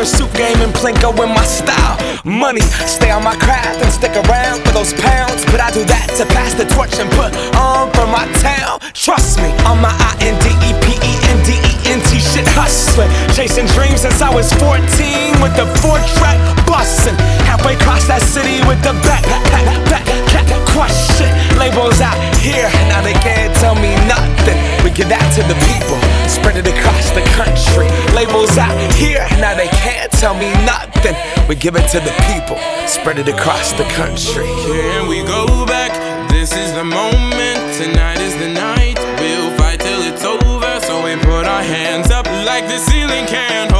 Barker suit game and Plinko in my style. Money, stay on my craft and stick around for those pounds. But I do that to pass the torch and put on for my town. Trust me, on my I N D E P E N D E N T shit hustling. Chasing dreams since I was 14 with the four track bustin'. Tell me nothing. We give it to the people, spread it across the country. Can we go back? This is the moment. Tonight is the night. We'll fight till it's over. So we put our hands up like the ceiling can't hold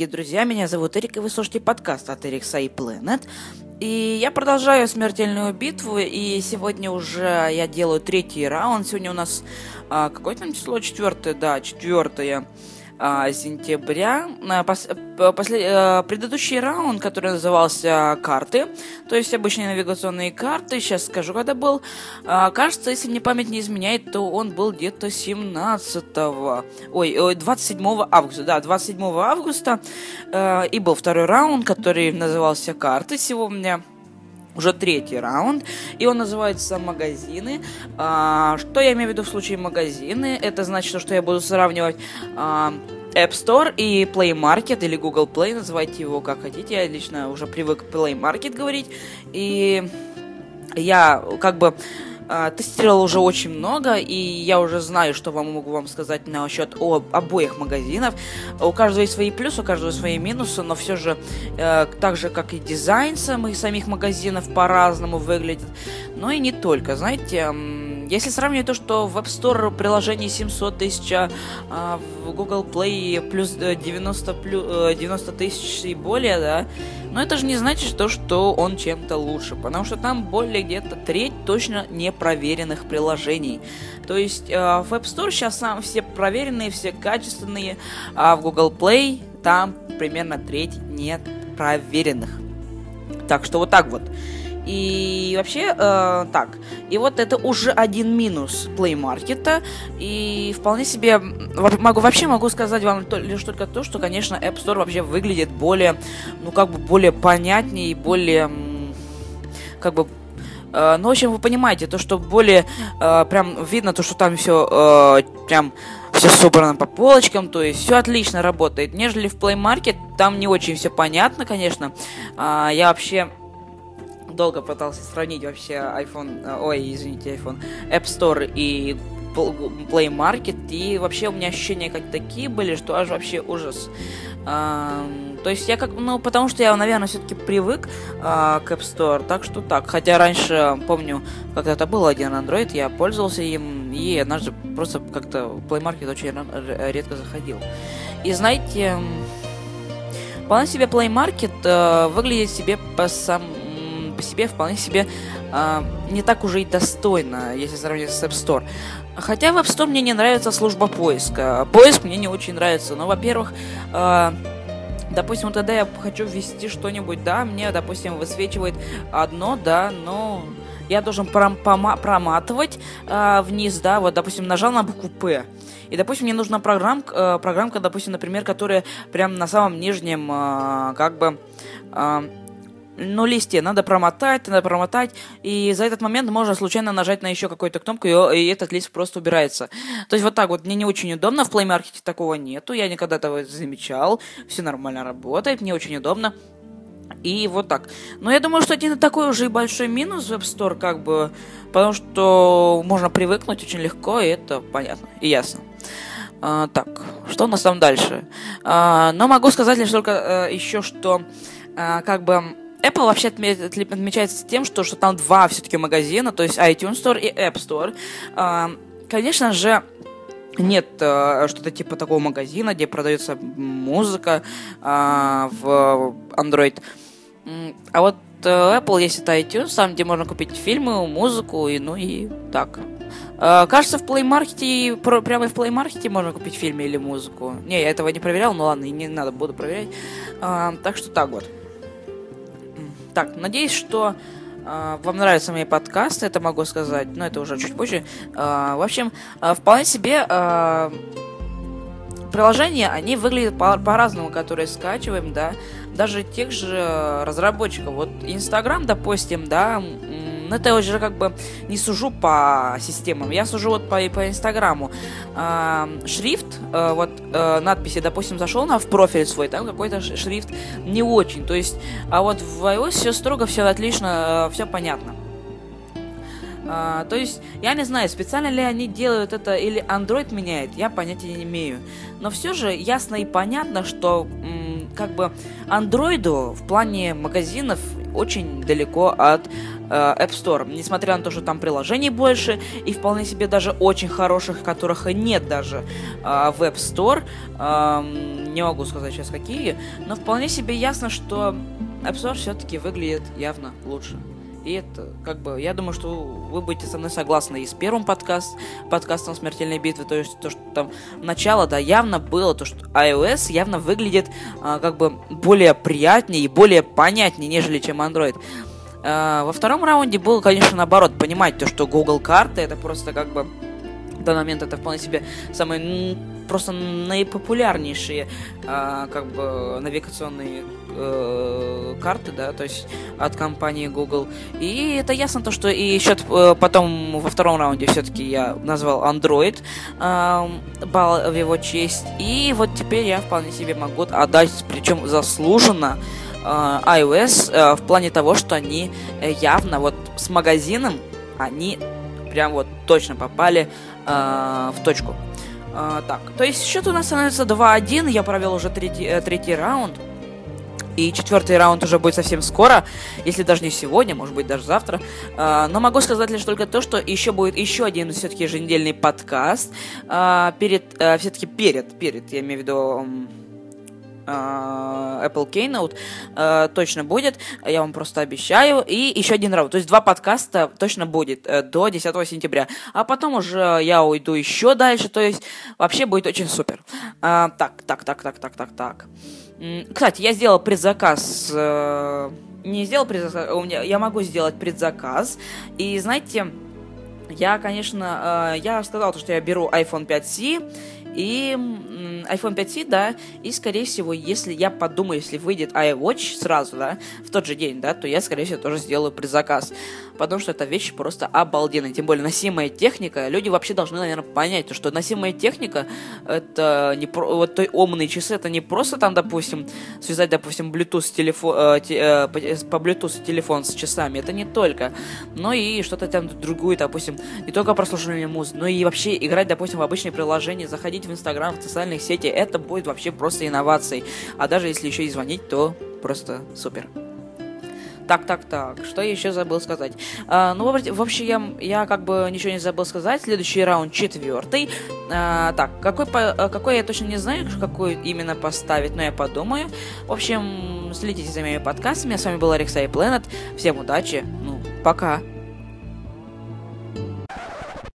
Дорогие друзья, меня зовут Эрик, и вы слушаете подкаст от Эрикса и Planet. И я продолжаю смертельную битву, и сегодня уже я делаю третий раунд. Сегодня у нас а, какое там число? Четвертое, да, четвертое а, сентября. А, пос- после- а, предыдущий раунд, который назывался карты, то есть обычные навигационные карты, сейчас скажу, когда был. А, кажется, если мне память не изменяет, то он был где-то 17 ой, ой, 27 августа, да, 27 августа, Э, и был второй раунд, который назывался карты. Меня уже третий раунд, и он называется «Магазины». А, что я имею в виду в случае магазины? Это значит, что я буду сравнивать а, App Store и Play Market или Google Play, называйте его как хотите. Я лично уже привык Play Market говорить, и я как бы а, тестировал уже очень много, и я уже знаю, что вам могу вам сказать насчет об обоих магазинов. У каждого есть свои плюсы, у каждого свои минусы, но все же, э, так же, как и дизайн самих, самих магазинов по-разному выглядит. Но и не только, знаете... м, если сравнивать то, что в App Store приложение 700 тысяч, а а в Google Play плюс э, 90, плю- э, 90 тысяч и более, да, но это же не значит, то, что он чем-то лучше, потому что там более где-то треть точно непроверенных приложений. То есть э, в App Store сейчас сам все проверенные, все качественные, а в Google Play там примерно треть нет проверенных. Так что вот так вот. И вообще, э, так. И вот это уже один минус Play Market. И вполне себе могу вообще могу сказать вам то- лишь только то, что, конечно, App Store вообще выглядит более, ну как бы более понятнее и более, как бы Э, ну, в общем, вы понимаете, то, что более э, прям видно, то, что там все прям все собрано по полочкам, то есть все отлично работает. Нежели в Play Market, там не очень все понятно, конечно. А, я вообще долго пытался сравнить вообще iPhone, э, ой, извините, iPhone, App Store и Pl- Play Market, и вообще у меня ощущения как такие были, что аж вообще ужас. Ам, то есть я как, ну, потому что я, наверное, все-таки привык а, к App Store, так что так. Хотя раньше, помню, когда-то был один Android, я пользовался им, и однажды просто как-то в Play Market очень редко заходил. И знаете, вполне себе Play Market э, выглядит себе по, сам, по себе вполне себе э, не так уже и достойно, если сравнивать с App Store. Хотя в App Store мне не нравится служба поиска. Поиск мне не очень нравится. Но, во-первых, э, допустим, вот когда я хочу ввести что-нибудь, да, мне, допустим, высвечивает одно, да, но я должен пром- проматывать э, вниз, да, вот, допустим, нажал на букву П. И, допустим, мне нужна программка, э, программка, допустим, например, которая прям на самом нижнем, э, как бы, ну, листе надо промотать, надо промотать, и за этот момент можно случайно нажать на еще какую-то кнопку, и, и этот лист просто убирается. То есть вот так вот, мне не очень удобно, в Play Market такого нету, я никогда этого не замечал, все нормально работает, мне очень удобно. И вот так. Но я думаю, что это такой уже и большой минус в App Store, как бы, потому что можно привыкнуть очень легко, и это понятно и ясно. А, так, что у нас там дальше? А, но могу сказать лишь только э, еще, что а, как бы Apple вообще отмечается тем, что, что там два все-таки магазина, то есть iTunes Store и App Store. Конечно же, нет э, что-то типа такого магазина, где продается музыка а, в Android. А вот э, Apple есть это iTunes, там, где можно купить фильмы, музыку, и ну и так. Э, Кажется, в Play Market, прямо в Play Market можно купить фильмы или музыку. Не, я этого не проверял, ну ладно, не надо, буду проверять. Так что так вот. Так, надеюсь, что а, вам нравятся мои подкасты, это могу сказать, но это уже чуть позже. А, В общем, а, вполне себе а, приложения, они выглядят по- по-разному, которые скачиваем, да, даже тех же разработчиков. Вот Инстаграм, допустим, да, м, ну, это уже как бы не сужу по системам, я сужу вот по, по Инстаграму. Шрифт, э, вот э, надписи, допустим, зашел на в профиль свой, там какой-то шрифт не очень, то есть, а вот в iOS все строго, все отлично, все понятно. А, то есть, я не знаю, специально ли они делают это или Android меняет, я понятия не имею. Но все же ясно и понятно, что м, как бы Андроиду в плане магазинов очень далеко от э, App Store. Несмотря на то, что там приложений больше, и вполне себе даже очень хороших, которых и нет даже э, в App Store. Эм, не могу сказать сейчас какие, но вполне себе ясно, что App Store все-таки выглядит явно лучше. И это, как бы, я думаю, что вы будете со мной согласны и с первым подкаст, подкастом «Смертельной битвы», то есть то, что там начало, да, явно было, то, что iOS явно выглядит а, как бы более приятнее и более понятнее, нежели чем Android. А, во втором раунде было, конечно, наоборот, понимать то, что Google карты это просто как бы в данный момент это вполне себе самые м, просто наипопулярнейшие а, как бы навигационные э, карты, да, то есть от компании Google. И это ясно то, что и еще э, потом во втором раунде все-таки я назвал Android эм, балл в его честь. И вот теперь я вполне себе могу отдать, причем заслуженно, э, iOS э, в плане того, что они э, явно вот с магазином они прям вот точно попали э, в точку. Э, так, то есть счет у нас становится 2-1, я провел уже третий, э, третий раунд. И четвертый раунд уже будет совсем скоро, если даже не сегодня, может быть даже завтра. А, но могу сказать лишь только то, что еще будет еще один все-таки еженедельный подкаст а, перед, все-таки перед, перед, я имею в виду а, Apple Keynote э, точно будет, я вам просто обещаю. И еще один раунд, то есть два подкаста точно будет э, до 10 сентября. А потом уже я уйду еще дальше, то есть вообще будет очень супер. так, так, так, так, так, так, так. Кстати, я сделал предзаказ. Э, не сделал предзаказ, у меня, я могу сделать предзаказ. И знаете, я, конечно, э, я сказал, что я беру iPhone 5C и iPhone 5C, да, и, скорее всего, если я подумаю, если выйдет iWatch сразу, да, в тот же день, да, то я, скорее всего, тоже сделаю предзаказ, потому что эта вещь просто обалденная, тем более носимая техника, люди вообще должны, наверное, понять, что носимая техника, это не про, вот той умные часы, это не просто там, допустим, связать, допустим, Bluetooth телефон, э, э, по, Bluetooth телефон с часами, это не только, но и что-то там другую, допустим, не только прослушивание музыки, но и вообще играть, допустим, в обычные приложения, заходить в Инстаграм, в социальных сетях, это будет вообще просто инновацией. А даже если еще и звонить, то просто супер. Так, так, так, что я еще забыл сказать? А, ну, вообще, я, я как бы ничего не забыл сказать. Следующий раунд четвертый. А, так, какой, по, какой я точно не знаю, какой именно поставить, но я подумаю. В общем, следите за моими подкастами. с вами был Алексей Планет. Всем удачи. Ну, пока.